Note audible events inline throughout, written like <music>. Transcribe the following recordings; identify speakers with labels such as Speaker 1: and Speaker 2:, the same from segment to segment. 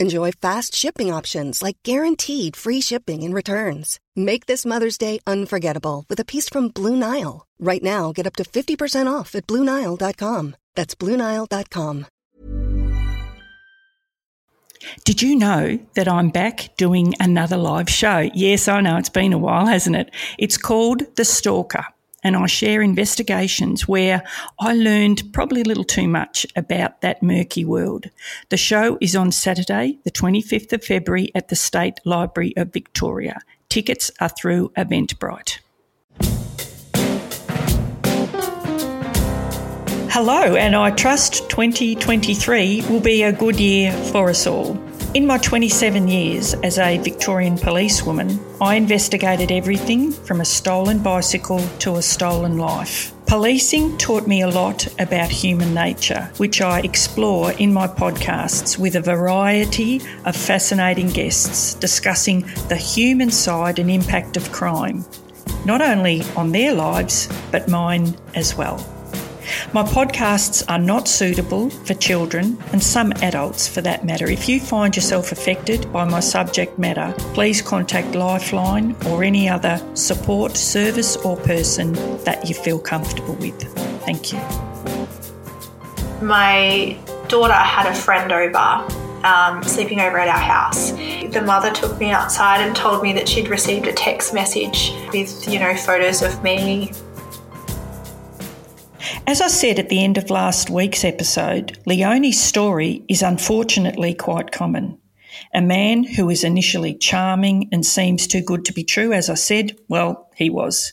Speaker 1: Enjoy fast shipping options like guaranteed free shipping and returns. Make this Mother's Day unforgettable with a piece from Blue Nile. Right now, get up to 50% off at BlueNile.com. That's BlueNile.com.
Speaker 2: Did you know that I'm back doing another live show? Yes, I know it's been a while, hasn't it? It's called The Stalker and I share investigations where I learned probably a little too much about that murky world. The show is on Saturday, the 25th of February at the State Library of Victoria. Tickets are through Eventbrite. Hello, and I trust 2023 will be a good year for us all. In my 27 years as a Victorian policewoman, I investigated everything from a stolen bicycle to a stolen life. Policing taught me a lot about human nature, which I explore in my podcasts with a variety of fascinating guests discussing the human side and impact of crime, not only on their lives, but mine as well. My podcasts are not suitable for children and some adults for that matter. If you find yourself affected by my subject matter, please contact Lifeline or any other support service or person that you feel comfortable with. Thank you.
Speaker 3: My daughter had a friend over um, sleeping over at our house. The mother took me outside and told me that she'd received a text message with, you know, photos of me
Speaker 2: as I said at the end of last week's episode, Leonie's story is unfortunately quite common. A man who is initially charming and seems too good to be true, as I said, well, he was.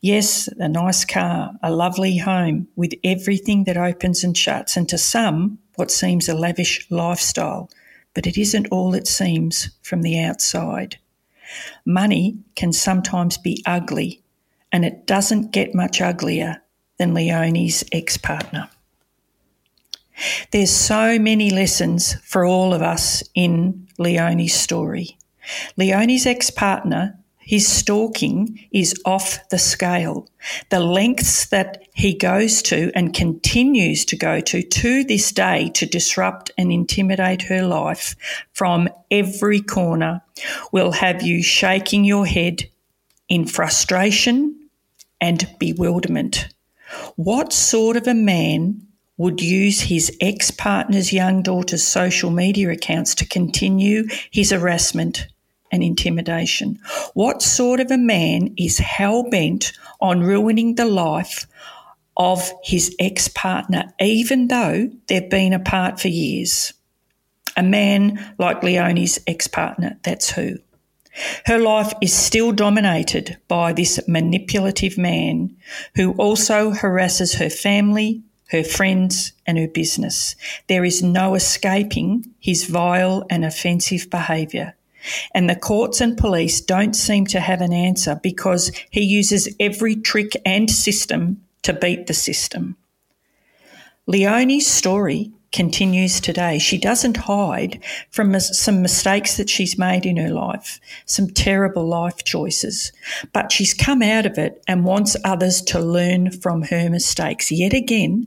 Speaker 2: Yes, a nice car, a lovely home with everything that opens and shuts, and to some, what seems a lavish lifestyle. But it isn't all it seems from the outside. Money can sometimes be ugly, and it doesn't get much uglier than Leonie's ex partner. There's so many lessons for all of us in Leonie's story. Leonie's ex partner, his stalking is off the scale. The lengths that he goes to and continues to go to to this day to disrupt and intimidate her life from every corner will have you shaking your head in frustration and bewilderment. What sort of a man would use his ex partner's young daughter's social media accounts to continue his harassment and intimidation? What sort of a man is hell bent on ruining the life of his ex partner, even though they've been apart for years? A man like Leonie's ex partner, that's who. Her life is still dominated by this manipulative man who also harasses her family, her friends, and her business. There is no escaping his vile and offensive behaviour. And the courts and police don't seem to have an answer because he uses every trick and system to beat the system. Leonie's story continues today. She doesn't hide from some mistakes that she's made in her life, some terrible life choices, but she's come out of it and wants others to learn from her mistakes. Yet again,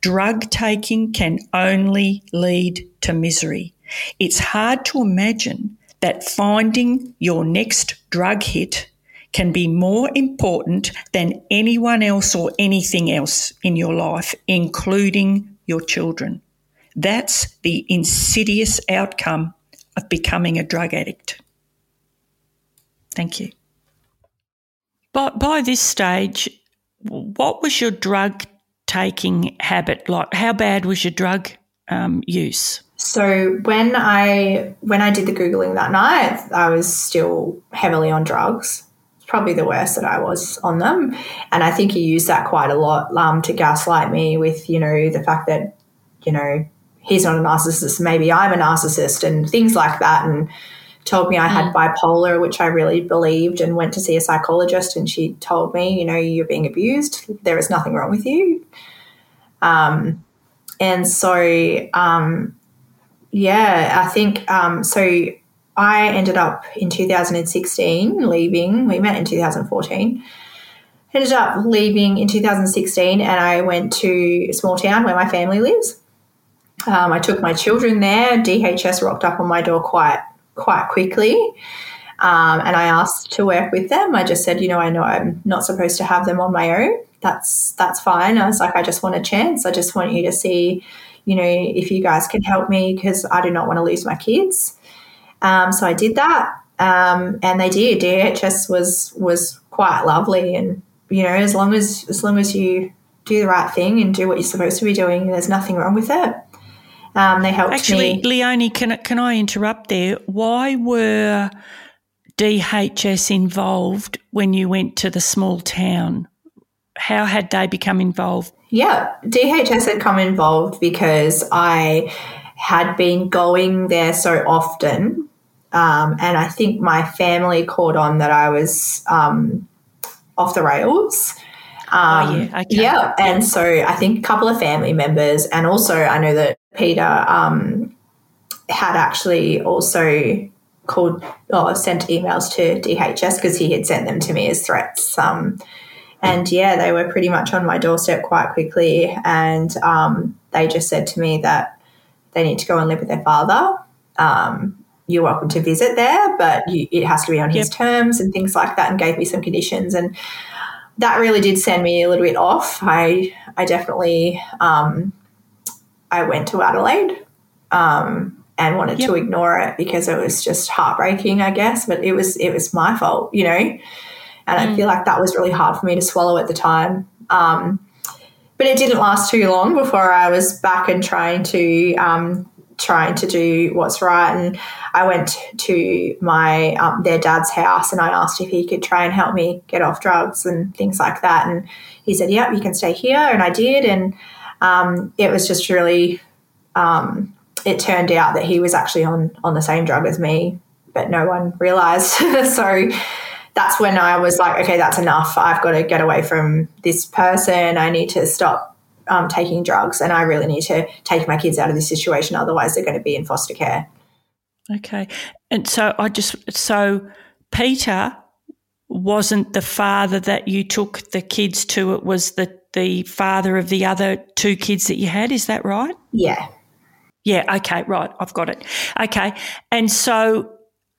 Speaker 2: drug taking can only lead to misery. It's hard to imagine that finding your next drug hit can be more important than anyone else or anything else in your life, including your children. That's the insidious outcome of becoming a drug addict. Thank you. But by this stage, what was your drug taking habit? Like, how bad was your drug um, use?
Speaker 3: So when I when I did the googling that night, I was still heavily on drugs. It's probably the worst that I was on them, and I think he used that quite a lot um, to gaslight me with you know the fact that you know he's not a narcissist, maybe I'm a narcissist, and things like that, and told me I had mm. bipolar, which I really believed, and went to see a psychologist, and she told me, you know, you're being abused. There is nothing wrong with you. Um, and so um, yeah, I think um, so. I ended up in 2016 leaving. We met in 2014. Ended up leaving in 2016, and I went to a small town where my family lives. Um, I took my children there. DHS rocked up on my door quite quite quickly, um, and I asked to work with them. I just said, you know, I know I'm not supposed to have them on my own. That's that's fine. I was like, I just want a chance. I just want you to see you know, if you guys can help me because I do not want to lose my kids. Um, so I did that, um, and they did. DHS was was quite lovely, and you know, as long as as long as you do the right thing and do what you're supposed to be doing, there's nothing wrong with it. Um, they helped
Speaker 2: Actually,
Speaker 3: me.
Speaker 2: Leonie, can can I interrupt there? Why were DHS involved when you went to the small town? How had they become involved?
Speaker 3: Yeah, DHS had come involved because I had been going there so often. Um, and I think my family caught on that I was um, off the rails. Um,
Speaker 2: oh, yeah. Okay.
Speaker 3: yeah. And so I think a couple of family members, and also I know that Peter um, had actually also called or sent emails to DHS because he had sent them to me as threats. Um, and yeah, they were pretty much on my doorstep quite quickly. And um, they just said to me that they need to go and live with their father. Um, you're welcome to visit there, but you, it has to be on yep. his terms and things like that, and gave me some conditions. And that really did send me a little bit off. I, I definitely, um, I went to Adelaide um, and wanted yep. to ignore it because it was just heartbreaking, I guess. But it was, it was my fault, you know. And mm. I feel like that was really hard for me to swallow at the time. Um, but it didn't last too long before I was back and trying to um, trying to do what's right. And I went to my um, their dad's house and I asked if he could try and help me get off drugs and things like that. And he said, "Yep, you can stay here." And I did, and um, it was just really. Um, it turned out that he was actually on on the same drug as me, but no one realized. <laughs> so that's when I was like, okay, that's enough. I've got to get away from this person. I need to stop um, taking drugs and I really need to take my kids out of this situation. Otherwise, they're going to be in foster care.
Speaker 2: Okay. And so I just, so Peter wasn't the father that you took the kids to, it was the, the father of the other two kids that you had. Is that right?
Speaker 3: Yeah.
Speaker 2: Yeah. Okay. Right. I've got it. Okay. And so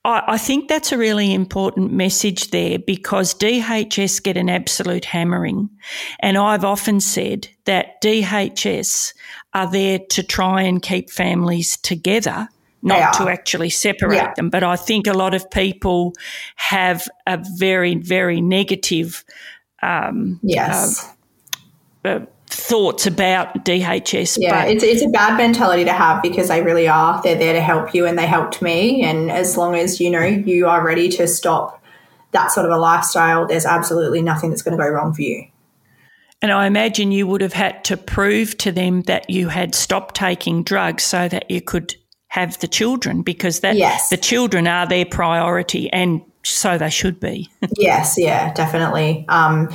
Speaker 2: I, think that's a really important message there because DHS get an absolute hammering. And I've often said that DHS are there to try and keep families together, not to actually separate yeah. them. But I think a lot of people have a very, very negative um,
Speaker 3: yes.
Speaker 2: Uh, uh, thoughts about DHS.
Speaker 3: Yeah, it's, it's a bad mentality to have because they really are. They're there to help you and they helped me. And as long as you know you are ready to stop that sort of a lifestyle, there's absolutely nothing that's going to go wrong for you.
Speaker 2: And I imagine you would have had to prove to them that you had stopped taking drugs so that you could have the children because that
Speaker 3: yes.
Speaker 2: the children are their priority and so they should be. <laughs>
Speaker 3: yes, yeah, definitely. Um,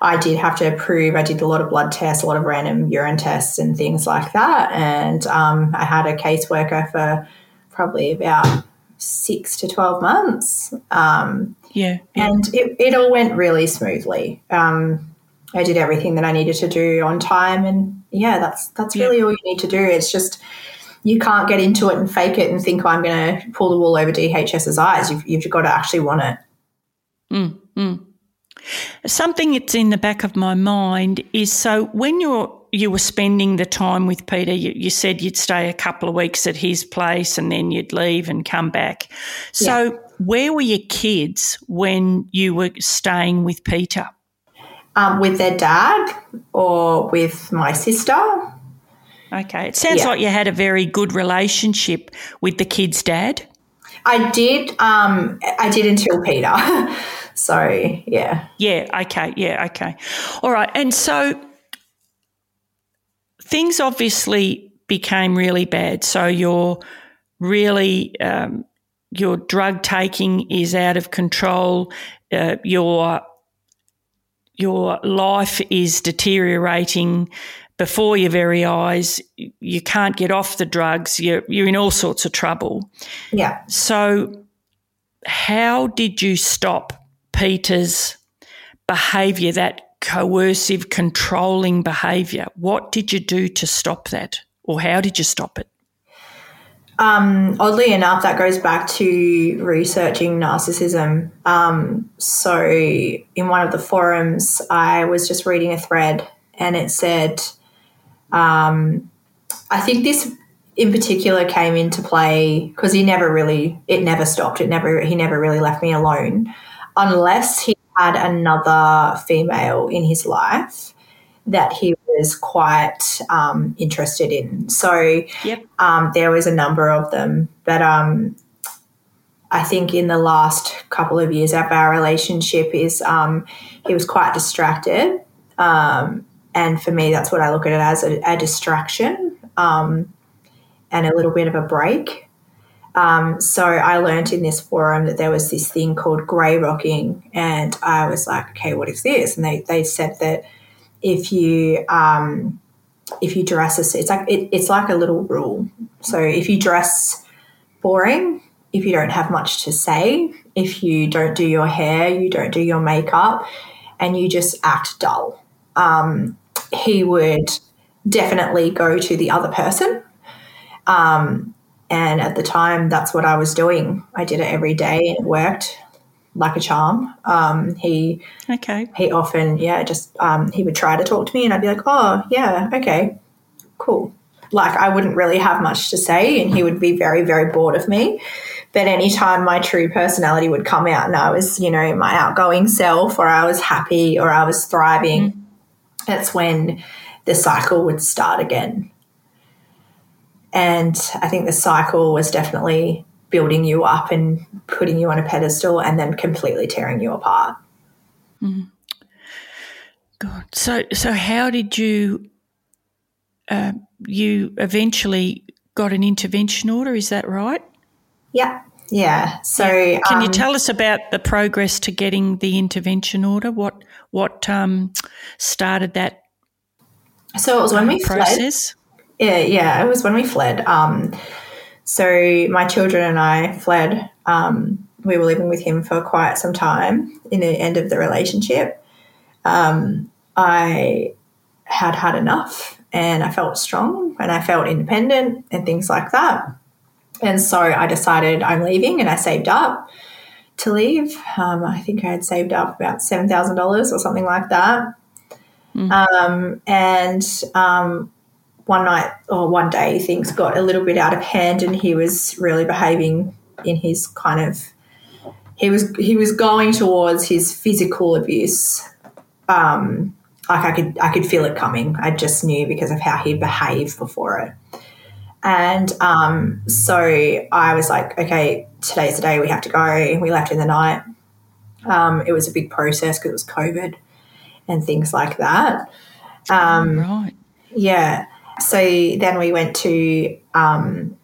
Speaker 3: I did have to approve. I did a lot of blood tests, a lot of random urine tests and things like that. And um, I had a caseworker for probably about six to 12 months. Um,
Speaker 2: yeah,
Speaker 3: yeah, And it, it all went really smoothly. Um, I did everything that I needed to do on time. And yeah, that's, that's yeah. really all you need to do. It's just, you can't get into it and fake it and think oh, I'm going to pull the wool over DHS's eyes. You've, you've got to actually want it.
Speaker 2: Mm, mm. Something that's in the back of my mind is so when you're you were spending the time with Peter, you, you, said you'd stay a couple of weeks at his place and then you'd leave and come back. So, yeah. where were your kids when you were staying with Peter?
Speaker 3: Um, with their dad or with my sister.
Speaker 2: Okay. It sounds
Speaker 3: Yeah.
Speaker 2: like you had a very good relationship with the kid's dad.
Speaker 3: I did. Um, I did until Peter. <laughs> so yeah.
Speaker 2: Yeah, okay, yeah, okay. All right. And so things obviously became really bad. So you're really, um, your drug taking is out of control. Uh, your your life is deteriorating before your very eyes. You can't get off the drugs. You're you're in all sorts of trouble.
Speaker 3: Yeah.
Speaker 2: So, how did you stop Peter's behaviour, that coercive, controlling behaviour? What did you do to stop that, or how did you stop it?
Speaker 3: Um, oddly enough, that goes back to researching narcissism. Um, so, in one of the forums, I was just reading a thread and it said, um, I think this in particular came into play because he never really, it never stopped. It never, he never really left me alone unless he had another female in his life that he was quite um, interested in. So,
Speaker 2: Yep.
Speaker 3: um, there was a number of them, but um, I think in the last couple of years of our relationship is um, he was quite distracted, um, and for me, that's what I look at it as a, a distraction um, and a little bit of a break. Um, so I learned in this forum that there was this thing called grey rocking, and I was like, okay, what is this? And they they said that if you um, if you dress as it's like it, it's like a little rule. So if you dress boring, if you don't have much to say, if you don't do your hair, you don't do your makeup, and you just act dull, um, he would definitely go to the other person. Um, and at the time, that's what I was doing. I did it every day, and it worked like a charm. Um, he
Speaker 2: Okay.
Speaker 3: he often, yeah, just um, he would try to talk to me, and I'd be like, oh, yeah, okay, cool. Like I wouldn't really have much to say, and he would be very, very bored of me. But anytime my true personality would come out, and I was, you know, my outgoing self, or I was happy, or I was thriving, that's when the cycle would start again. And I think the cycle was definitely building you up and putting you on a pedestal, and then completely tearing you apart.
Speaker 2: God. So, so how did you? Uh, you eventually got an intervention order. Is that right?
Speaker 3: Yeah, yeah. So
Speaker 2: Can you
Speaker 3: um,
Speaker 2: tell us about the progress to getting the intervention order? What what um, started that
Speaker 3: so it was when we fled. Yeah, yeah, it was when we fled. Um, so my children and I fled. Um, we were living with him for quite some time in the end of the relationship. Um, I had had enough and I felt strong and I felt independent and things like that. And so I decided I'm leaving and I saved up to leave. Um, I think I had saved up about $7,000 or something like that. Um, and um, one night or one day things got a little bit out of hand and he was really behaving in his kind of he was he was going towards his physical abuse um like i could i could feel it coming i just knew because of how he'd behaved before it and um so i was like okay today's the day we have to go we left in the night um it was a big process because it was covid and things like that um
Speaker 2: right.
Speaker 3: yeah. So then we went to um,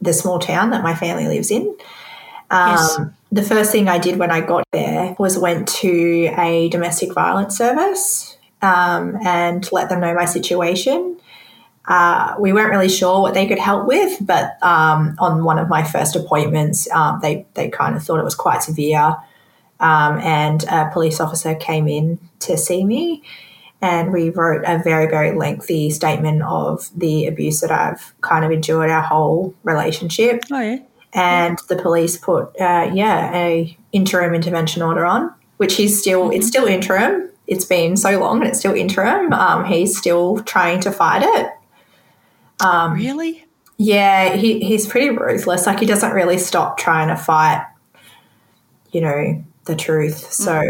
Speaker 3: the small town that my family lives in. Um,
Speaker 2: Yes.
Speaker 3: The first thing I did when I got there was went to a domestic violence service um, and let them know my situation. Uh, we weren't really sure what they could help with, but um, on one of my first appointments, um, they they kind of thought it was quite severe, um, and a police officer came in to see me and we wrote a very very lengthy statement of the abuse that I've kind of endured our whole relationship.
Speaker 2: Oh yeah.
Speaker 3: and the police put uh, yeah a interim intervention order on which he's still it's still interim. It's been so long and it's still interim. Um, he's still trying to fight it Um,
Speaker 2: really?
Speaker 3: yeah he, he's pretty ruthless like he doesn't really stop trying to fight you know the truth so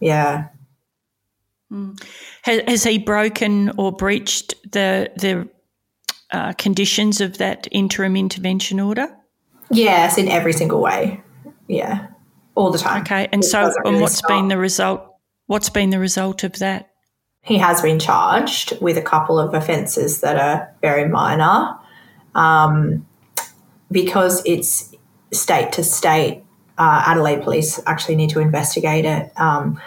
Speaker 3: yeah
Speaker 2: Mm. Has, has, he broken or breached the the uh, conditions of that interim intervention order?
Speaker 3: Yes, in every single way. Yeah, all the time.
Speaker 2: Okay, and it so really and what's stop. been the result? What's been the result of that?
Speaker 3: He has been charged with a couple of offences that are very minor, um, because it's state to state. Uh, Adelaide Police actually need to investigate it. Um,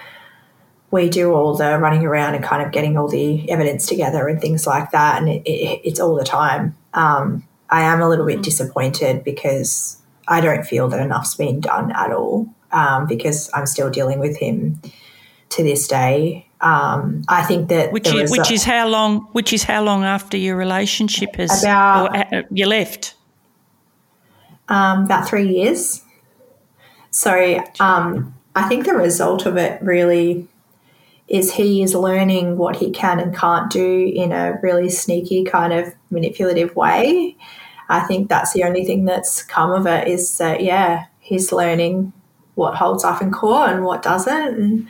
Speaker 3: we do all the running around and kind of getting all the evidence together and things like that, and it, it, it's all the time. Um, I am a little bit disappointed because I don't feel that enough's been done at all um, because I'm still dealing with him to this day. Um, I think that
Speaker 2: which is, which is how long which is how long after your relationship has about or, uh, you left
Speaker 3: um, about three years. So um, I think the result of it really is he is learning what he can and can't do in a really sneaky kind of manipulative way. I think that's the only thing that's come of it is that yeah, he's learning what holds up in court and what doesn't, and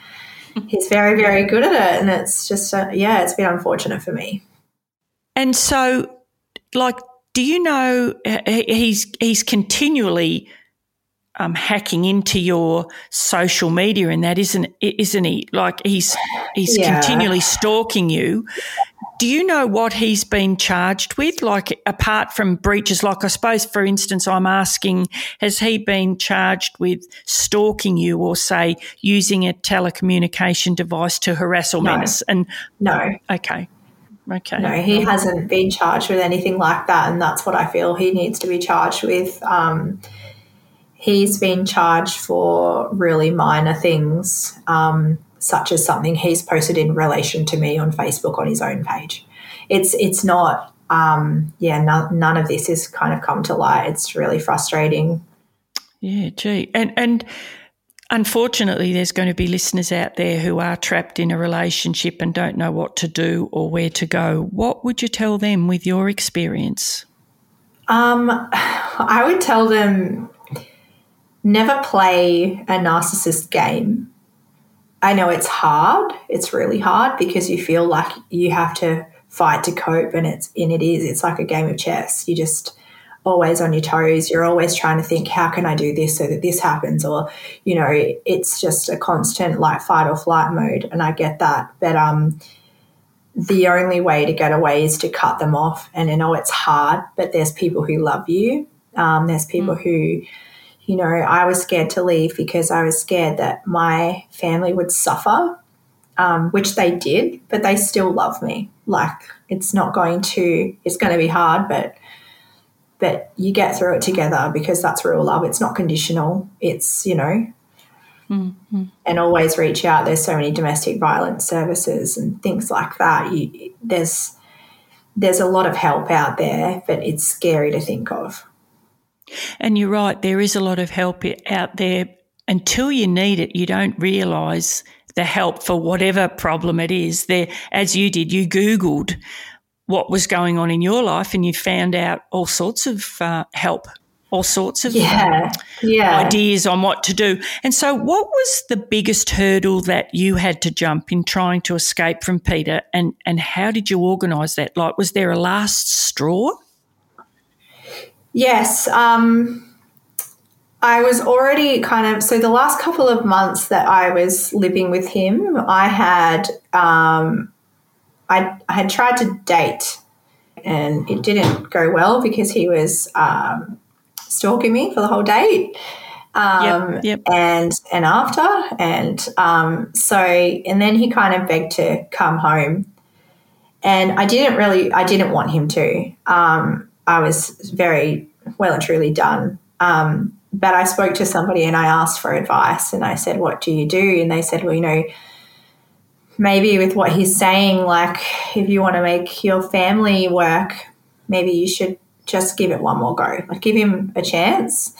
Speaker 3: he's very very good at it. And it's just uh, yeah, it's been unfortunate for me.
Speaker 2: And so, like, do you know he's he's continually um, hacking into your social media and that isn't isn't he like he's he's yeah. continually stalking you do you know what he's been charged with? Like apart from breaches like i suppose for instance i'm asking has he been charged with stalking you or say using a telecommunication device to harass or menace?
Speaker 3: And no.
Speaker 2: Okay. Okay.
Speaker 3: No, he hasn't been charged with anything like that, and that's what I feel he needs to be charged with. Um, he's been charged for really minor things, um, such as something he's posted in relation to me on Facebook on his own page. It's it's not, um, yeah, none, none of this has kind of come to light. It's really frustrating.
Speaker 2: Yeah, gee, and and unfortunately, there's going to be listeners out there who are trapped in a relationship and don't know what to do or where to go. What would you tell them with your experience?
Speaker 3: Um, <sighs> I would tell them never play a narcissist game. I know it's hard. It's really hard because you feel like you have to fight to cope and it's and it is. It's like a game of chess. You just always on your toes. You're always trying to think, how can I do this so that this happens? Or, you know, it's just a constant like fight or flight mode. And I get that. But um the only way to get away is to cut them off. And I know it's hard, but there's people who love you. Um, there's people mm. who you know, I was scared to leave because I was scared that my family would suffer, um, which they did, but they still love me. Like it's not going to, it's going to be hard, but but you get through it together because that's real love. It's not conditional. It's you know, mm-hmm. and always reach out. There's so many domestic violence services and things like that. You, there's there's a lot of help out there, but it's scary to think of.
Speaker 2: And you're right, there is a lot of help out there. Until you need it, you don't realise the help for whatever problem it is. There, as you did, you Googled what was going on in your life and you found out all sorts of uh, help, all sorts of
Speaker 3: yeah, yeah.
Speaker 2: ideas on what to do. And so, what was the biggest hurdle that you had to jump in trying to escape from Peter? And, and how did you organise that? Like, was there a last straw?
Speaker 3: Yes. Um, I was already kind of, so the last couple of months that I was living with him, I had, um, I, I had tried to date and it didn't go well because he was um, stalking me for the whole date. Um, yep, yep. and and after and um, so and then he kind of begged to come home and I didn't really I didn't want him to um, I was very well and truly done. Um, but I spoke to somebody and I asked for advice and I said, What do you do? And they said, Well, you know, maybe with what he's saying, like if you want to make your family work, maybe you should just give it one more go. Like give him a chance.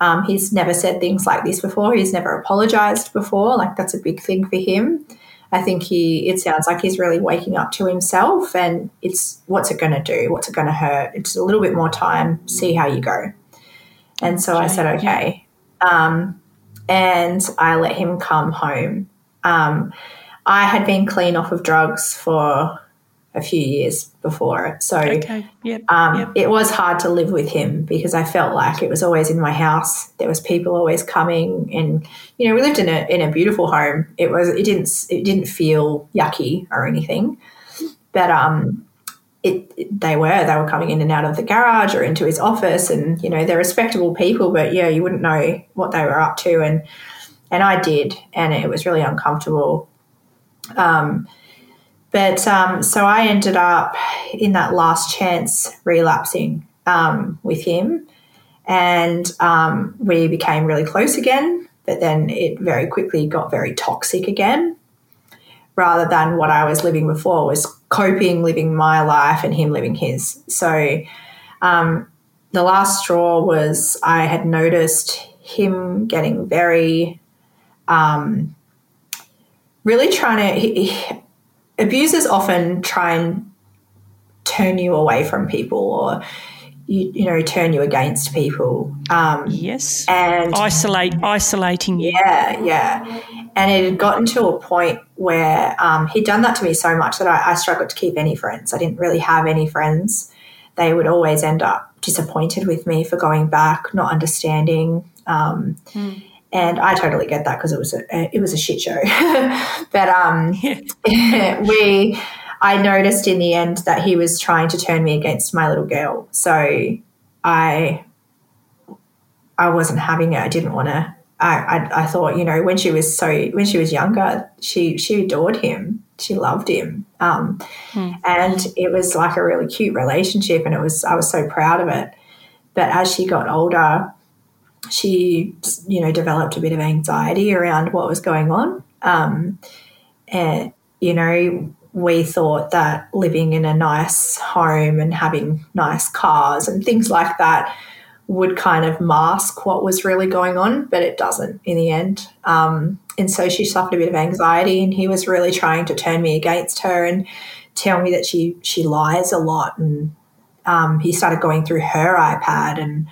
Speaker 3: Um, he's never said things like this before. He's never apologized before. Like that's a big thing for him. I think he, it sounds like he's really waking up to himself and it's what's it going to do? What's it going to hurt? It's a little bit more time, see how you go. And so I said, okay. Um, and I let him come home. Um, I had been clean off of drugs for a few years before it. So
Speaker 2: Okay. Yep.
Speaker 3: um,
Speaker 2: yep.
Speaker 3: it was hard to live with him because I felt like it was always in my house. There was people always coming, and you know we lived in a in a beautiful home. It was it didn't it didn't feel yucky or anything, but um, it, it- they were they were coming in and out of the garage or into his office, and you know they're respectable people, but yeah, you wouldn't know what they were up to, and and I did, and it was really uncomfortable. Um, but um, so I ended up in that last chance relapsing um, with him, and um, we became really close again. But then it very quickly got very toxic again. Rather than what I was living before was coping, living my life, and him living his. So um, the last straw was I had noticed him getting very, um, really trying to. He, he- abusers often try and turn you away from people or you, you know turn you against people um,
Speaker 2: yes.
Speaker 3: and
Speaker 2: Isolate, isolating you.
Speaker 3: yeah yeah and it had gotten to a point where um, he'd done that to me so much that I, I struggled to keep any friends i didn't really have any friends they would always end up disappointed with me for going back not understanding um, and I totally get that because it was a it was a shit show. <laughs> but um, <laughs> <laughs> we, I noticed in the end that he was trying to turn me against my little girl. So I, I wasn't having it. I didn't want to. I, I I thought you know when she was so when she was younger she she adored him she loved him um, and it was like a really cute relationship and it was I was so proud of it but as she got older she, you know, developed a bit of anxiety around what was going on. Um, and, you know, we thought that living in a nice home and having nice cars and things like that would kind of mask what was really going on, but it doesn't in the end. Um, and so she suffered a bit of anxiety, and he was really trying to turn me against her and tell me that she she lies a lot. And um, he started going through her iPad and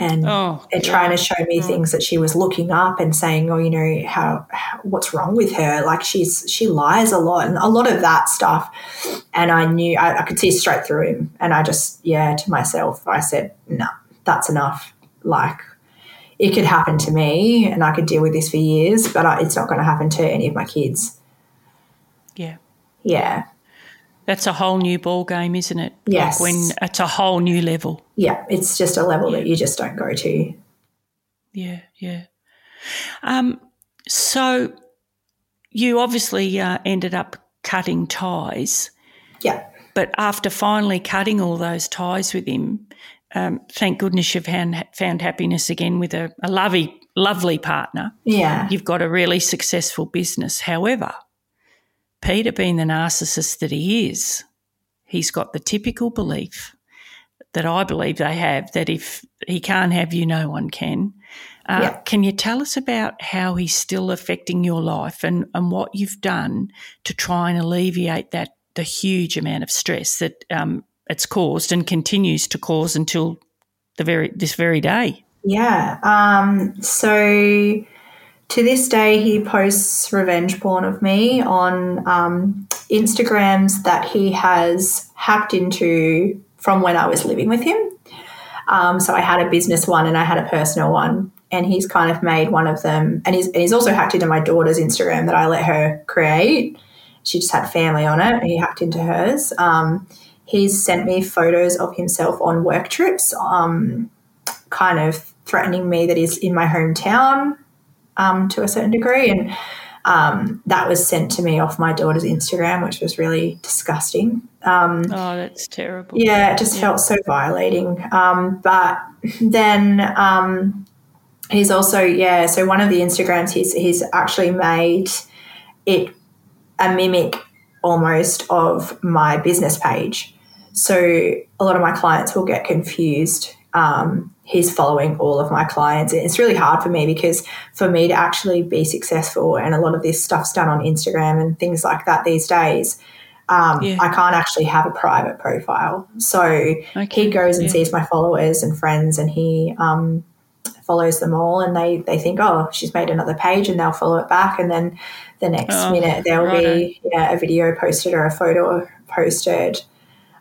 Speaker 3: and
Speaker 2: Oh,
Speaker 3: and trying to show me mm. things that she was looking up and saying, oh, you know, how, how what's wrong with her? Like she's she lies a lot and a lot of that stuff. And I knew I, I could see straight through him, and I just yeah to myself I said, no, that's enough. Like it could happen to me, and I could deal with this for years, but I, it's not going to happen to any of my kids.
Speaker 2: Yeah.
Speaker 3: Yeah,
Speaker 2: That's a whole new ball game, isn't it?
Speaker 3: Yes.
Speaker 2: Like when it's a whole new level.
Speaker 3: yeah, it's just a level that you just don't go to.
Speaker 2: Yeah, yeah. Um, so you obviously uh, ended up cutting ties,
Speaker 3: Yeah,
Speaker 2: but after finally cutting all those ties with him, um, thank goodness you've found, found happiness again with a, a lovely, lovely partner.
Speaker 3: yeah,
Speaker 2: You've got a really successful business. However, Peter, being the narcissist that he is, he's got the typical belief that I believe they have that if he can't have you, no one can. Uh,
Speaker 3: Yeah.
Speaker 2: Can you tell us about how he's still affecting your life and, and what you've done to try and alleviate that the huge amount of stress that um, it's caused and continues to cause until the very this very day?
Speaker 3: Yeah. Um, so to this day, he posts revenge porn of me on um, Instagrams that he has hacked into from when I was living with him. Um, so I had a business one and I had a personal one, and he's kind of made one of them. And he's, and he's also hacked into my daughter's Instagram that I let her create. She just had family on it, he hacked into hers. Um, he's sent me photos of himself on work trips. Um, kind of threatening me that he's in my hometown um, to a certain degree. And um, that was sent to me off my daughter's Instagram, which was really disgusting. Um,
Speaker 2: Oh, that's terrible.
Speaker 3: yeah, it just felt so violating. Um, but then um, he's also, yeah, so one of the Instagrams he's, he's actually made it a mimic almost of my business page. So a lot of my clients will get confused. Um, he's following all of my clients. It's really hard for me because for me to actually be successful, and a lot of this stuff's done on Instagram and things like that these days. Um,
Speaker 2: Yeah.
Speaker 3: I can't actually have a private profile. So
Speaker 2: Okay,
Speaker 3: he goes and
Speaker 2: yeah.
Speaker 3: sees my followers and friends, and he um, follows them all and they they think oh she's made another page and they'll follow it back and then the next oh, minute there will right. be yeah a video posted or a photo posted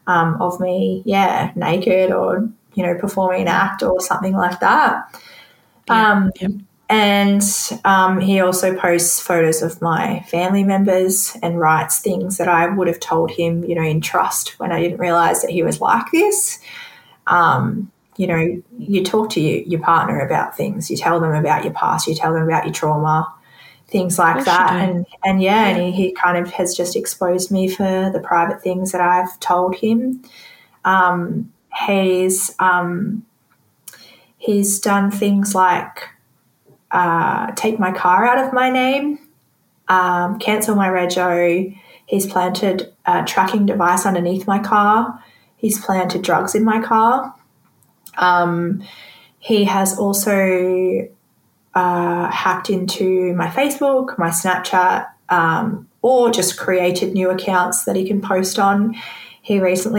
Speaker 3: um, of me yeah naked or you know performing an act or something like that yeah, um, yeah. and um, he also posts photos of my family members and writes things that I would have told him you know in trust when I didn't realize that he was like this um, you know, you talk to you, your partner about things. You tell them about your past. You tell them about your trauma, things like that. And and yeah, yeah, and he, he kind of has just exposed me for the private things that I've told him. Um, he's um, he's done things like uh, take my car out of my name, um, cancel my rego. He's planted a tracking device underneath my car. He's planted drugs in my car. Um, he has also uh, hacked into my Facebook, my Snapchat, um, or just created new accounts that he can post on. He recently.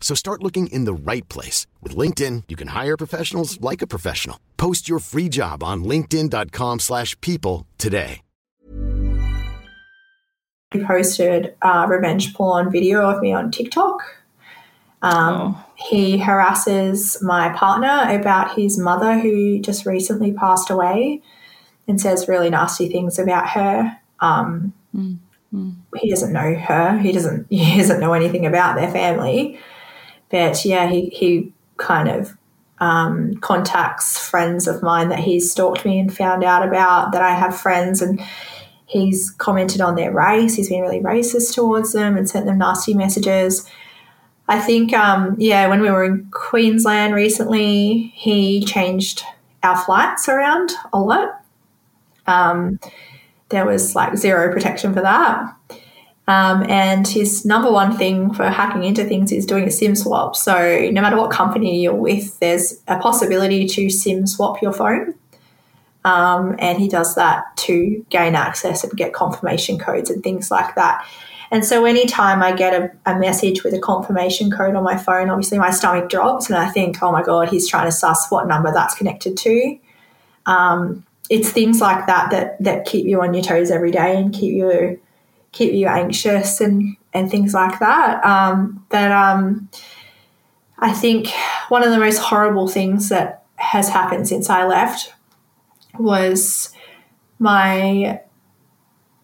Speaker 4: So start looking in the right place. With LinkedIn, you can hire professionals like a professional. Post your free job on linkedin.com slash people today.
Speaker 3: He posted a revenge porn video of me on TikTok. Um, oh. He harasses my partner about his mother who just recently passed away and says really nasty things about her. Um, mm. Mm. He doesn't know her. He doesn't. <laughs> He doesn't know anything about their family. But yeah, he, he kind of um, contacts friends of mine that he's stalked me and found out about that I have friends and he's commented on their race. He's been really racist towards them and sent them nasty messages. I think, um, yeah, when we were in Queensland recently, he changed our flights around a lot. Um, there was like zero protection for that. Um, and his number one thing for hacking into things is doing a SIM swap. So no matter what company you're with, there's a possibility to SIM swap your phone. Um, and he does that to gain access and get confirmation codes and things like that. And so anytime I get a, a, message with a confirmation code on my phone, obviously my stomach drops and I think, oh my God, he's trying to suss what number that's connected to. Um, it's things like that, that that keep you on your toes every day and keep you keep you anxious and and things like that. Um, but um, I think one of the most horrible things that has happened since I left was my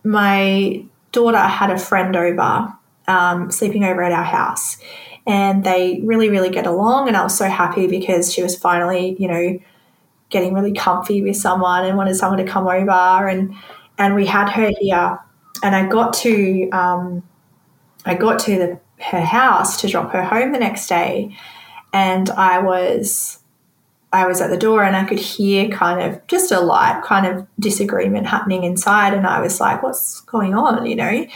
Speaker 3: my daughter had a friend over, um, sleeping over at our house, and they really, really get along. And I was so happy because she was finally, you know, getting really comfy with someone and wanted someone to come over, and and we had her here. And I got to um, I got to the, her house to drop her home the next day, and I was I was at the door and I could hear kind of just a light kind of disagreement happening inside. And I was like, what's going on, you know?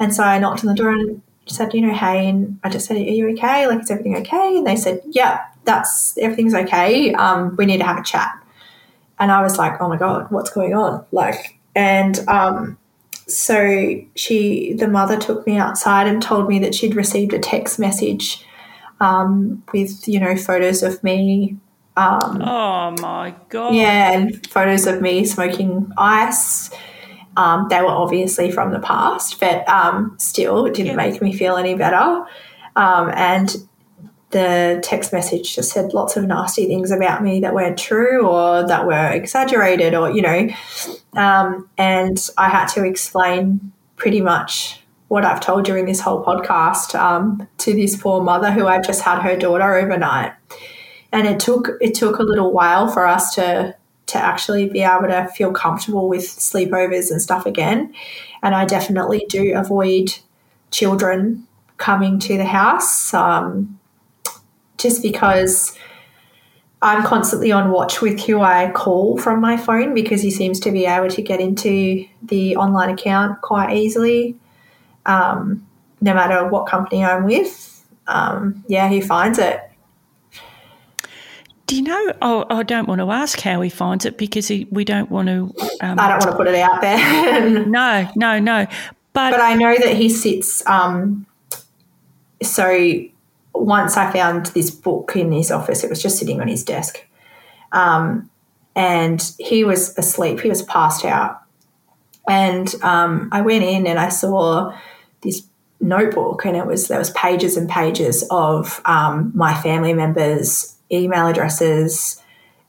Speaker 3: And so I knocked on the door and said, you know, hey, and I just said, are you okay? Like, is everything okay? And they said, yeah, that's everything's okay. Um, we need to have a chat. And I was like, oh my God, what's going on? Like, and um, so she, the mother took me outside and told me that she'd received a text message um, with, you know, photos of me
Speaker 2: um, oh my god!
Speaker 3: Yeah, and photos of me smoking ice. Um, they were obviously from the past, but um, still, it didn't yeah. make me feel any better. Um, and the text message just said lots of nasty things about me that weren't true or that were exaggerated, or you know. Um, and I had to explain pretty much what I've told you in this whole podcast um, to this poor mother who I've just had her daughter overnight and it took it took a little while for us to to actually be able to feel comfortable with sleepovers and stuff again. And I definitely do avoid children coming to the house um, just because I'm constantly on watch with who I call from my phone because he seems to be able to get into the online account quite easily, um, no matter what company I'm with. Um, yeah, he finds it.
Speaker 2: Do you know? Oh, I don't want to ask how he finds it because he, we don't want to.
Speaker 3: Um, I don't want to put it out there. <laughs>
Speaker 2: no, no, no. But
Speaker 3: but I know that he sits. Um, so once I found this book in his office, it was just sitting on his desk, um, and he was asleep. He was passed out, and um, I went in and I saw this notebook, and it was there was pages and pages of um, my family members email addresses,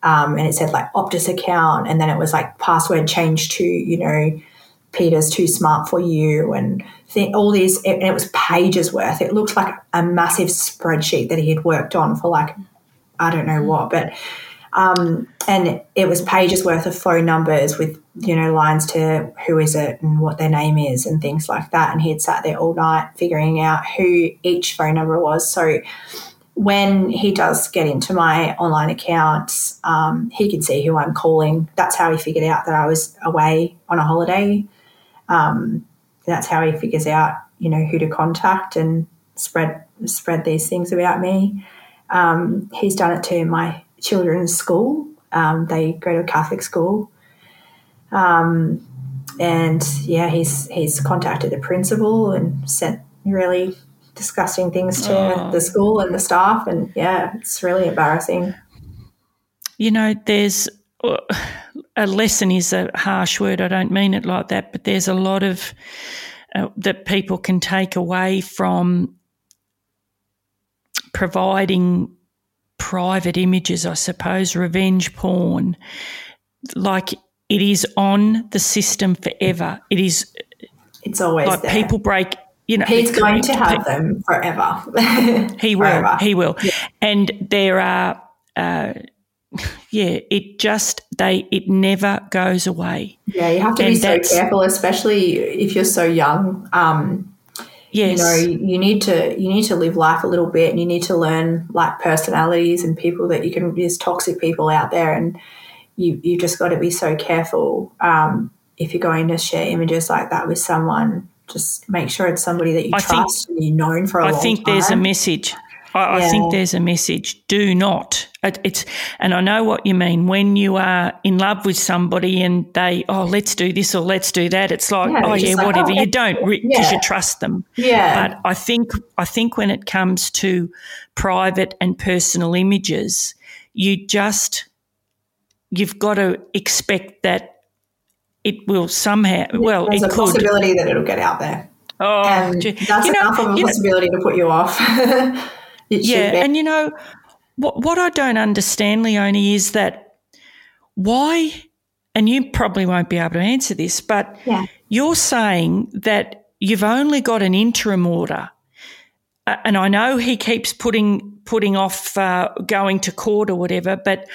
Speaker 3: um, and it said like Optus account, and then it was like password change to you know Peter's too smart for you, and th- all these, and it was pages worth. It looked like a massive spreadsheet that he had worked on for like I don't know what, but um, and it was pages worth of phone numbers with you know lines to who is it and what their name is and things like that. And he had sat there all night figuring out who each phone number was. So when he does get into my online accounts, um, he can see who I'm calling. That's how he figured out that I was away on a holiday. Um, that's how he figures out, you know, who to contact and spread spread these things about me. Um, he's done it to my children's school. Um, they go to a Catholic school, um, and yeah, he's he's contacted the principal and sent really disgusting things to oh. the school and the staff. And yeah, it's really embarrassing.
Speaker 2: You know, there's a lesson is a harsh word. I don't mean it like that, but there's a lot of uh, that people can take away from providing private images, I suppose, revenge porn. Like it is on the system forever. It is.
Speaker 3: It's always
Speaker 2: like
Speaker 3: there.
Speaker 2: people break you know,
Speaker 3: he's going to have them forever. <laughs>
Speaker 2: he will. Forever. He will. Yeah. And there are, uh, yeah, it just they it never goes away.
Speaker 3: Yeah, you have to and be so careful, especially if you're so young. Um, yes. you know, you need to you need to live life a little bit, and you need to learn like personalities and people that you can. There's toxic people out there, and you you just got to be so careful um, if you're going to share images like that with someone just make sure it's somebody that you I trust think, and you've known for a I
Speaker 2: long think there's a message. I, yeah. I, think there's a message. Do not. It, it's, and I know what you mean. When you are in love with somebody and they, oh, let's do this or let's do that. It's like, yeah, oh yeah, like, whatever. Oh, you don't because yeah. you trust them.
Speaker 3: Yeah.
Speaker 2: But I think, I think when it comes to private and personal images, you just, you've got to expect that it will somehow. Well,
Speaker 3: there's
Speaker 2: it
Speaker 3: a
Speaker 2: could.
Speaker 3: possibility that it'll get out there.
Speaker 2: Oh,
Speaker 3: and that's you know, enough of a possibility know, to put you off. <laughs>
Speaker 2: yeah, and you know what? What I don't understand, Leonie, is that why and you probably won't be able to answer this, but
Speaker 3: Yeah.
Speaker 2: you're saying that you've only got an interim order. Uh, and I know he keeps putting putting off uh, going to court or whatever, but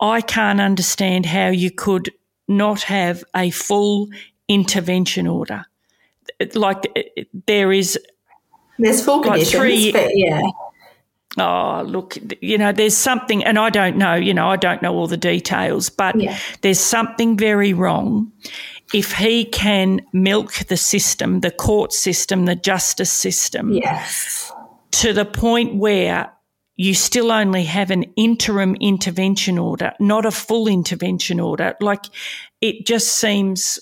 Speaker 2: I can't understand how you could not have a full intervention order. Like it- there is
Speaker 3: There's full
Speaker 2: Like
Speaker 3: conditions,
Speaker 2: three-
Speaker 3: but yeah.
Speaker 2: Oh look you know there's something and i don't know you know i don't know all the details but
Speaker 3: Yeah.
Speaker 2: there's something very wrong if he can milk the system the court system the justice system
Speaker 3: Yes.
Speaker 2: to the point where you still only have an interim intervention order not a full intervention order like it just seems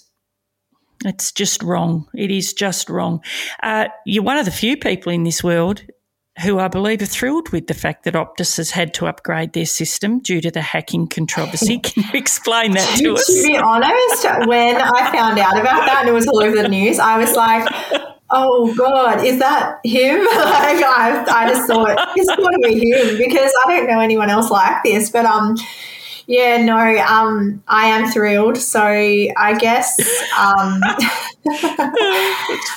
Speaker 2: it's just wrong it is just wrong uh, you're one of the few people in this world who I believe are thrilled with the fact that Optus has had to upgrade their system due to the hacking controversy. <laughs> Can you explain that to
Speaker 3: To
Speaker 2: us?
Speaker 3: To be honest, when I found out about that and it was all over the news, I was like, oh God, is that him? <laughs> like, I, I just thought, it's got to be him because I don't know anyone else like this. But um, yeah, no, um, I am thrilled. So I guess um, <laughs>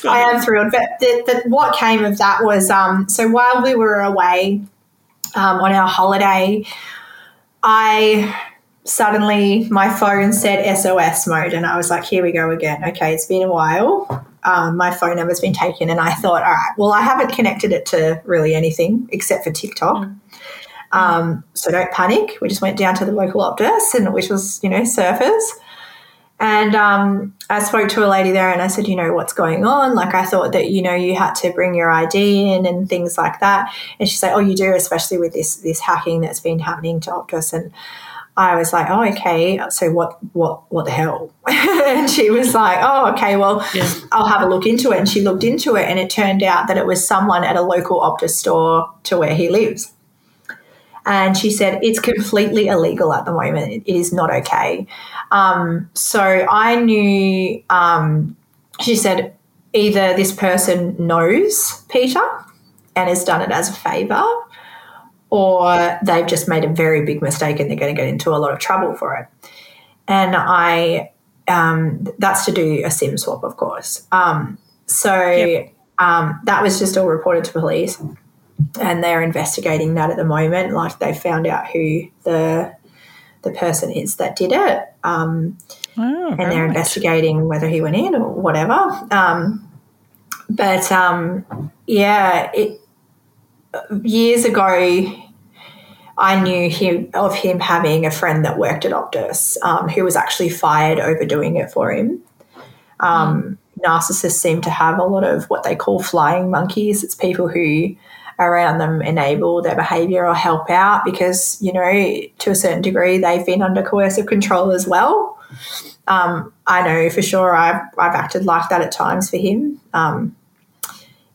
Speaker 3: I am thrilled. But the, the, what came of that was um, so while we were away um, on our holiday, I suddenly my phone said SOS mode, and I was like, here we go again. Okay, it's been a while. Um, my phone number's been taken, and I thought, all right, well, I haven't connected it to really anything except for TikTok. Um, so don't panic. We just went down to the local Optus, and which was you know surfers. And um, I spoke to a lady there and I said, you know, what's going on? Like, I thought that, you know, you had to bring your ID in and things like that. And she said, oh, you do, especially with this, this hacking that's been happening to Optus. And I was like, oh, okay. So what, what, what the hell? <laughs> and she was like, oh, okay, well, I'll have a look into it. And she looked into it and it turned out that it was someone at a local Optus store to where he lives. And she said, it's completely illegal at the moment. It is not okay. Um, so I knew, um, she said, either this person knows Peter and has done it as a favor, or they've just made a very big mistake and they're going to get into a lot of trouble for it. And I, um, that's to do a SIM swap, of course. Um, so um, that was just all reported to police and they're investigating that at the moment. Like they found out who the the person is that did it, um,
Speaker 2: Oh,
Speaker 3: and they're
Speaker 2: right.
Speaker 3: investigating whether he went in or whatever. Um, but um, yeah, it, years ago, I knew him of him having a friend that worked at Optus um, who was actually fired over doing it for him. Um, Narcissists seem to have a lot of what they call flying monkeys. It's people who around them enable their behavior or help out because, you know, to a certain degree, they've been under coercive control as well. Um, I know for sure I've, I've acted like that at times for him. Um,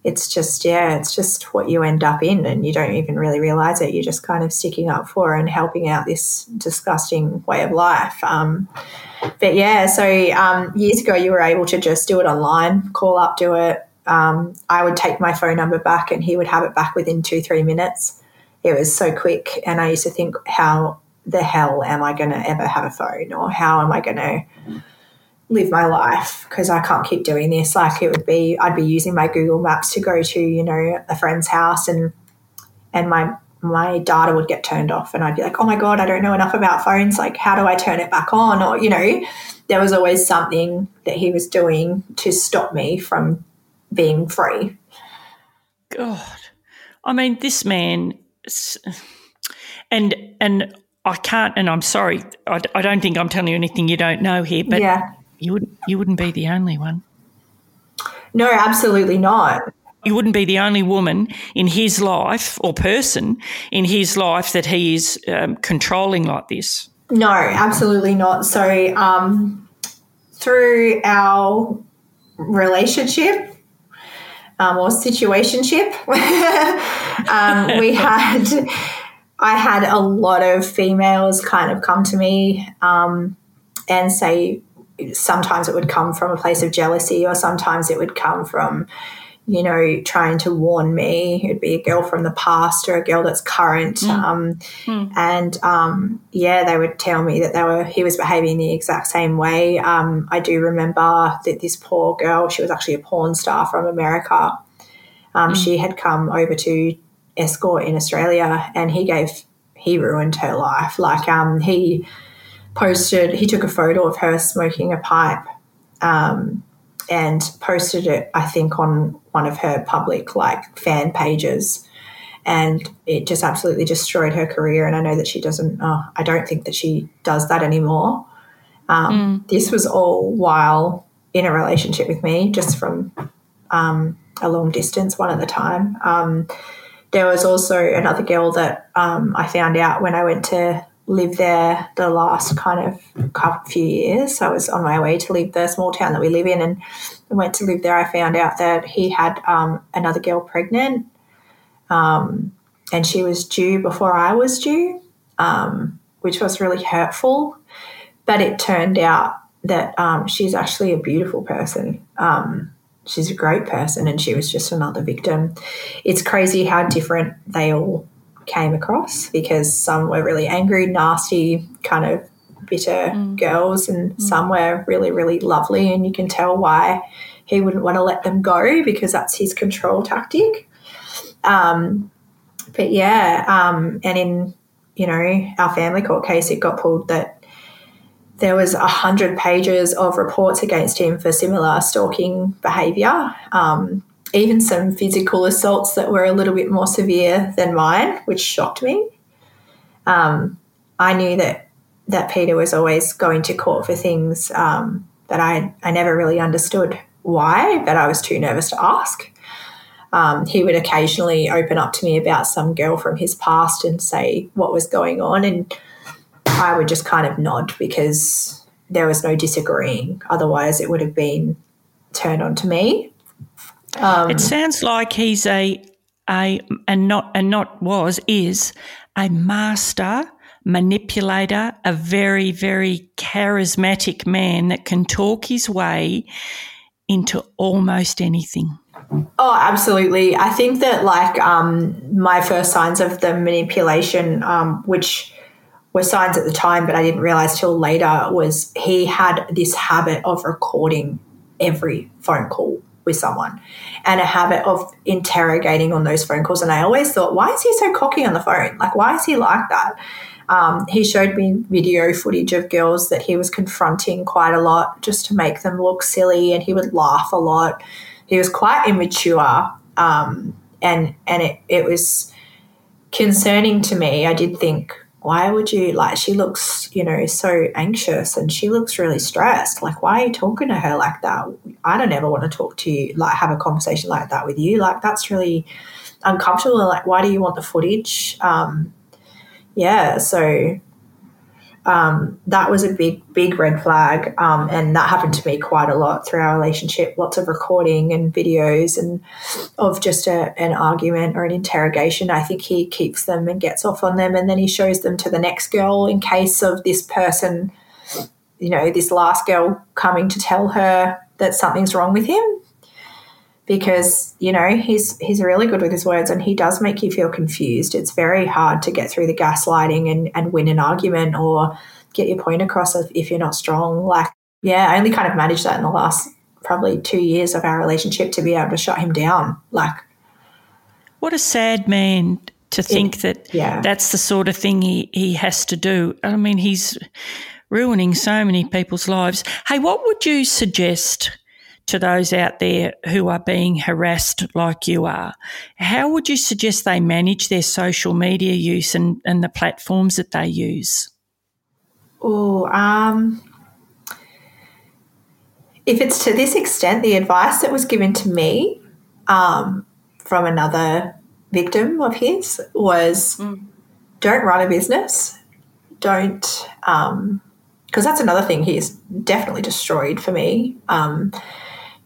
Speaker 3: it's just, yeah, it's just what you end up in, and you don't even really realize it. You're just kind of sticking up for and helping out this disgusting way of life. Um, but yeah, so um, years ago, you were able to just do it online, call up, do it. Um, I would take my phone number back, and he would have it back within two, three minutes. It was so quick, and I used to think, how the hell am I going to ever have a phone, or how am I going to live my life because I can't keep doing this. Like it would be, I'd be using my Google Maps to go to, you know, a friend's house and and my my data would get turned off and I'd be like, oh my God, I don't know enough about phones. Like, how do I turn it back on? Or, you know, there was always something that he was doing to stop me from being free.
Speaker 2: God, I mean, this man, and and I can't, and I'm sorry, I, I don't think I'm telling you anything you don't know here, but
Speaker 3: yeah.
Speaker 2: you wouldn't you wouldn't be the only one.
Speaker 3: No, absolutely not.
Speaker 2: You wouldn't be the only woman in his life or person in his life that he is um, controlling like this.
Speaker 3: No, absolutely not. So, um, through our relationship um, or situationship, <laughs> um, we had, I had a lot of females kind of come to me um, and say, sometimes it would come from a place of jealousy, or sometimes it would come from, you know, trying to warn me. It'd be a girl from the past or a girl that's current.
Speaker 2: Mm.
Speaker 3: Um,
Speaker 2: Mm.
Speaker 3: And um, yeah, they would tell me that they were he was behaving the exact same way. Um, I do remember that this poor girl, she was actually a porn star from America. Um, She had come over to escort in Australia, and he gave he ruined her life. Like um, he posted, he took a photo of her smoking a pipe um, and posted it, I think, on one of her public like fan pages. And it just absolutely destroyed her career. And I know that she doesn't, oh, I don't think that she does that anymore. Um, This was all while in a relationship with me, just from um, a long distance, one at a time. Um, there was also another girl that um, I found out when I went to live there the last kind of couple, few years. I was on my way to leave the small town that we live in and went to live there. I found out that he had um, another girl pregnant um, and she was due before I was due, um, which was really hurtful. But it turned out that um, she's actually a beautiful person. Um, she's a great person and she was just another victim. It's crazy how different they all came across because some were really angry, nasty, kind of bitter girls, and some were really, really lovely. And you can tell why he wouldn't want to let them go because that's his control tactic. Um, but yeah, um, and in you know our family court case, it got pulled that there was a hundred pages of reports against him for similar stalking behaviour. Um, even some physical assaults that were a little bit more severe than mine, which shocked me. Um, I knew that that Peter was always going to court for things um, that I I never really understood why, but I was too nervous to ask. Um, he would occasionally open up to me about some girl from his past and say what was going on, and I would just kind of nod because there was no disagreeing. Otherwise, it would have been turned on to me. Um,
Speaker 2: It sounds like he's a a and not and not was is a master manipulator, a very very charismatic man that can talk his way into almost anything.
Speaker 3: Oh, absolutely. I think that like um, my first signs of the manipulation, um, which were signs at the time, but I didn't realize till later, was he had this habit of recording every phone call with someone and a habit of interrogating on those phone calls. And I always thought, why is he so cocky on the phone? Like, why is he like that? Um, he showed me video footage of girls that he was confronting quite a lot just to make them look silly, and he would laugh a lot. He was quite immature, um, and and it, it was concerning to me. I did think, why would you like? She looks, you know, so anxious, and she looks really stressed. Like, why are you talking to her like that? I don't ever want to talk to you, like have a conversation like that with you. Like, that's really uncomfortable. Like, why do you want the footage? Um, yeah, so um, that was a big, big red flag. Um, and that happened to me quite a lot through our relationship. Lots of recording and videos and of just a, an argument or an interrogation. I think he keeps them and gets off on them. And then he shows them to the next girl in case of this person, you know, this last girl coming to tell her that something's wrong with him because you know he's he's really good with his words and he does make you feel confused it's very hard to get through the gaslighting and, and win an argument or get your point across if, if you're not strong like yeah i only kind of managed that in the last probably two years of our relationship to be able to shut him down like
Speaker 2: What a sad man to think that
Speaker 3: yeah.
Speaker 2: that's the sort of thing he, he has to do. I mean, he's ruining so many people's lives. Hey, what would you suggest to those out there who are being harassed like you are? How would you suggest they manage their social media use and, and the platforms that they use?
Speaker 3: Oh, um, if it's to this extent, the advice that was given to me um, from another victim of his was don't run a business. Don't, because that's another thing he's definitely destroyed for me. Um,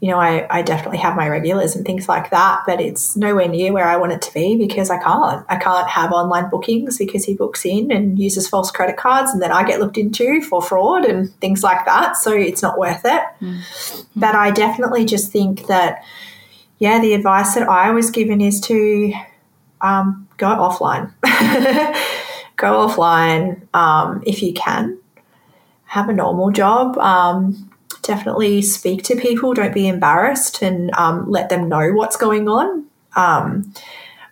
Speaker 3: you know, I, I definitely have my regulars and things like that, but it's nowhere near where I want it to be because I can't. I can't have online bookings because he books in and uses false credit cards and then I get looked into for fraud and things like that. So it's not worth it. But I definitely just think that, yeah, the advice that I was given is to um, go offline. <laughs> go offline um, if you can. Have a normal job. Um, definitely speak to people. Don't be embarrassed and um, let them know what's going on. Um,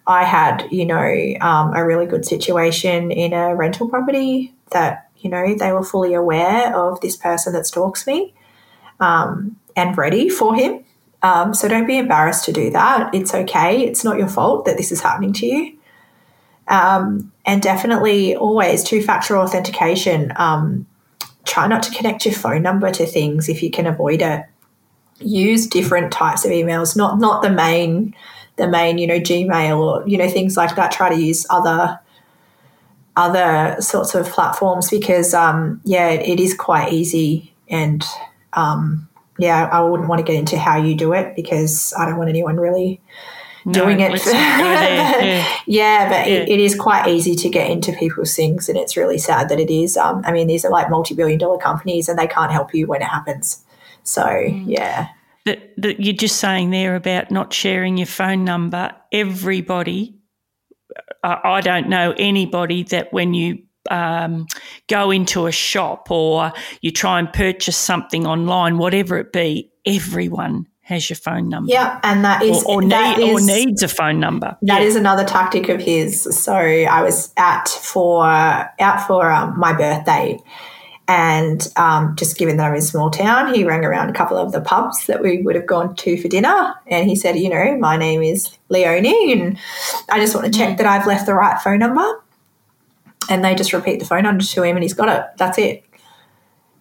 Speaker 3: I had, you know, um, a really good situation in a rental property that, you know, they were fully aware of this person that stalks me um, and ready for him. Um, so don't be embarrassed to do that. It's okay. It's not your fault that this is happening to you. Um, and definitely always two factor authentication. Try not to connect your phone number to things if you can avoid it. Use different types of emails, not not the main the main, you know, Gmail or, you know, things like that. Try to use other other sorts of platforms because um, yeah, it is quite easy and um, yeah, I wouldn't want to get into how you do it because I don't want anyone really no, doing it. <laughs> yeah. yeah. but yeah. It, it is quite easy to get into people's things, and it's really sad that it is. Um, I mean, these are like multi-billion-dollar companies, and they can't help you when it happens. So mm. yeah.
Speaker 2: That, that you're just saying there about not sharing your phone number. Everybody, I don't know anybody that when you um, go into a shop or you try and purchase something online, whatever it be, everyone has your phone number.
Speaker 3: Yeah, and that is
Speaker 2: or, or, that need, is, or needs a phone number.
Speaker 3: That
Speaker 2: yeah.
Speaker 3: is another tactic of his. So I was at for out for um, my birthday, and um, just given that I'm in a small town, he rang around a couple of the pubs that we would have gone to for dinner, and he said, "You know, my name is Leonie, and I just want to check mm. that I've left the right phone number." and they just repeat the phone number to him and he's got it. That's it.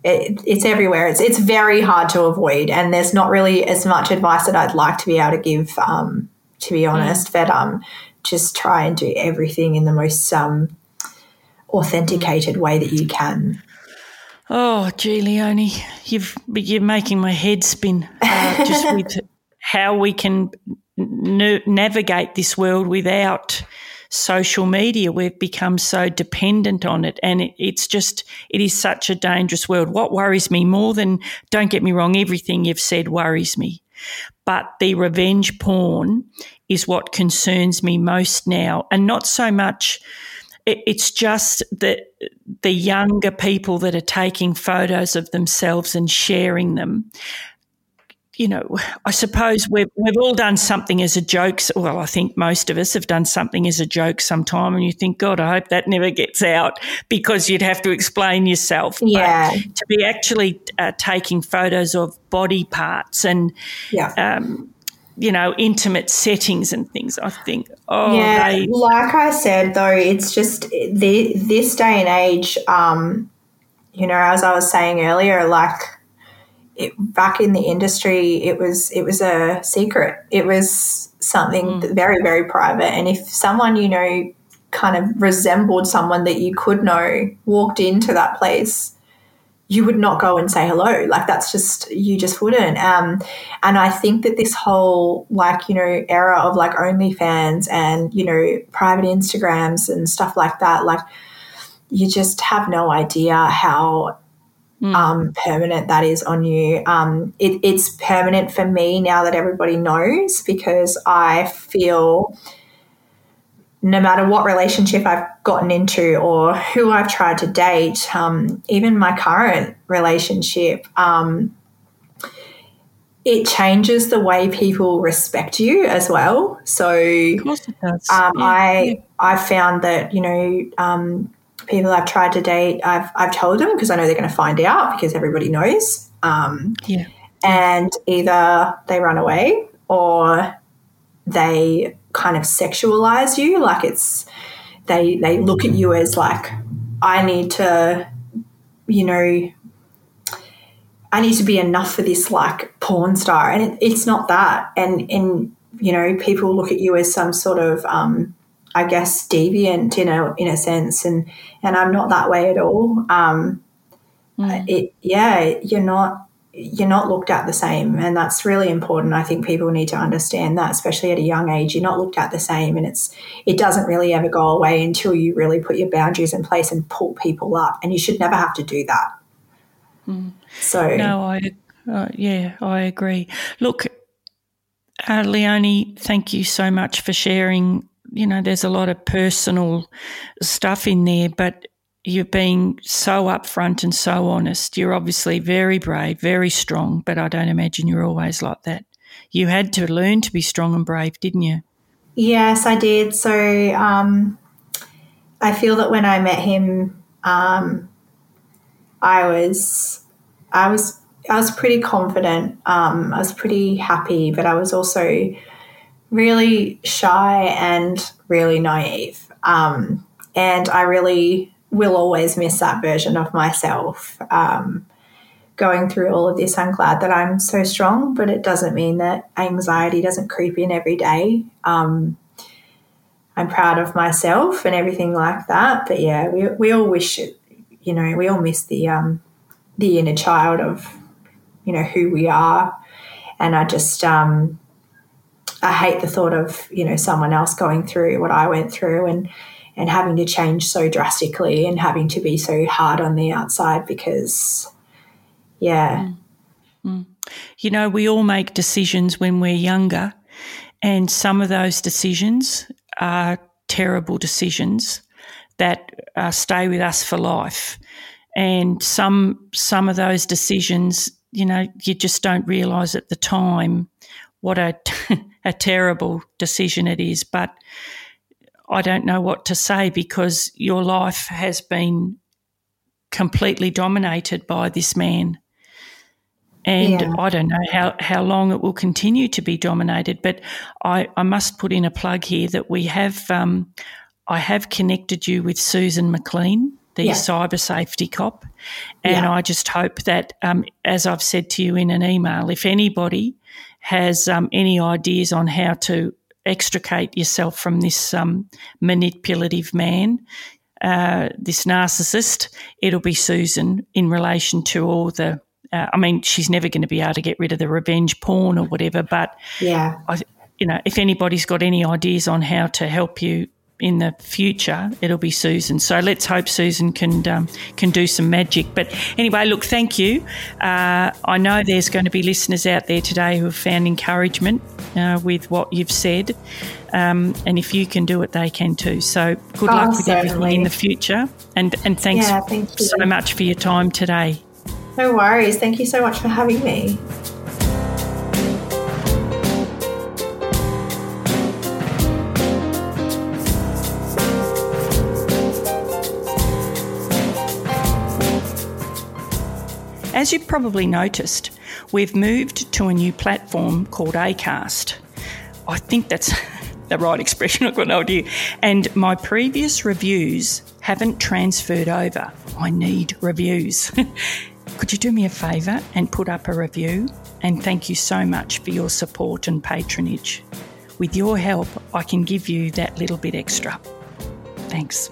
Speaker 3: It. It's everywhere. It's it's very hard to avoid, and there's not really as much advice that I'd like to be able to give. Um, to be honest, mm. but um, just try and do everything in the most um, authenticated way that you can.
Speaker 2: Oh, gee, Leonie, you've you're making my head spin uh, just <laughs> with how we can n- navigate this world without social media. We've become so dependent on it. And it, it's just, it is such a dangerous world. What worries me more than, don't get me wrong, everything you've said worries me. But the revenge porn is what concerns me most now. And not so much, it's just that the younger people that are taking photos of themselves and sharing them you know, I suppose we've, we've all done something as a joke. Well, I think most of us have done something as a joke sometime, and you think, God, I hope that never gets out because you'd have to explain yourself.
Speaker 3: Yeah.
Speaker 2: But to be actually uh, taking photos of body parts and,
Speaker 3: yeah.
Speaker 2: Um, you know, intimate settings and things. I think, oh,
Speaker 3: yeah.
Speaker 2: They-
Speaker 3: like I said, though, it's just the, this day and age. Um, you know, as I was saying earlier, like it, back in the industry, it was it was a secret. It was something mm. very very private. And if someone you know kind of resembled someone that you could know walked into that place, you would not go and say hello. Like that's just you just wouldn't. Um, and I think that this whole like you know era of like OnlyFans and you know private Instagrams and stuff like that, like you just have no idea how mm. um, permanent that is on you. Um, it, it's permanent for me now that everybody knows because I feel no matter what relationship I've gotten into or who I've tried to date, um, even my current relationship, um, it changes the way people respect you as well. So,
Speaker 2: of course it does. Um,
Speaker 3: yeah. I I found that you know um, people I've tried to date, I've, I've told them because I know they're going to find out because everybody knows. Um,
Speaker 2: yeah.
Speaker 3: And either they run away or they kind of sexualize you. Like it's, they, they look at you as like, I need to, you know, I need to be enough for this like porn star. And it, it's not that. And, and, you know, people look at you as some sort of, um, I guess deviant in a in a sense, and and I'm not that way at all. Um, mm. It yeah, you're not you're not looked at the same, and that's really important. I think people need to understand that, especially at a young age. You're not looked at the same, and it's it doesn't really ever go away until you really put your boundaries in place and pull people up, and you should never have to do that.
Speaker 2: Mm.
Speaker 3: So
Speaker 2: no, I uh, yeah, I agree. Look, Uh, Leonie, thank you so much for sharing. You know, there's a lot of personal stuff in there, but you're being so upfront and so honest. You're obviously very brave, very strong, but I don't imagine you're always like that. You had to learn to be strong and brave, didn't you?
Speaker 3: Yes, I did. So um, I feel that when I met him, um, I was, I was, I was pretty confident. Um, I was pretty happy, but I was also really shy and really naive. Um, and I really will always miss that version of myself. Um, going through all of this, I'm glad that I'm so strong, but it doesn't mean that anxiety doesn't creep in every day. Um, I'm proud of myself and everything like that. But yeah, we, we all wish, it, you know, we all miss the um, the inner child of, you know, who we are. And I just, um, I hate the thought of, you know, someone else going through what I went through and and having to change so drastically and having to be so hard on the outside because, yeah.
Speaker 2: Mm. Mm. You know, we all make decisions when we're younger, and some of those decisions are terrible decisions that uh, stay with us for life. And some some of those decisions, you know, you just don't realise at the time what a <laughs> a terrible decision it is. But I don't know what to say because your life has been completely dominated by this man. And yeah. I don't know how, how long it will continue to be dominated, but I, I must put in a plug here that we have um, I have connected you with Susan McLean, the yeah. cyber safety cop, and yeah. I just hope that, um, as I've said to you in an email, if anybody has um, any ideas on how to extricate yourself from this um, manipulative man, uh, this narcissist, it'll be Susan in relation to all the. Uh, I mean, she's never going to be able to get rid of the revenge porn or whatever, but
Speaker 3: yeah,
Speaker 2: I, you know, if anybody's got any ideas on how to help you in the future, it'll be Susan. So let's hope Susan can um, can do some magic. But anyway, look, thank you. Uh, I know there's going to be listeners out there today who have found encouragement uh, with what you've said, um, and if you can do it, they can too. So good oh, luck with certainly. everything in the future, and and thanks yeah, thank so much for your time today.
Speaker 3: No worries. Thank you so much for having me.
Speaker 2: As you've probably noticed, we've moved to a new platform called Acast. I think that's <laughs> the right expression, I've got no idea. And my previous reviews haven't transferred over. I need reviews. <laughs> Could you do me a favour and put up a review? And thank you so much for your support and patronage. With your help, I can give you that little bit extra. Thanks.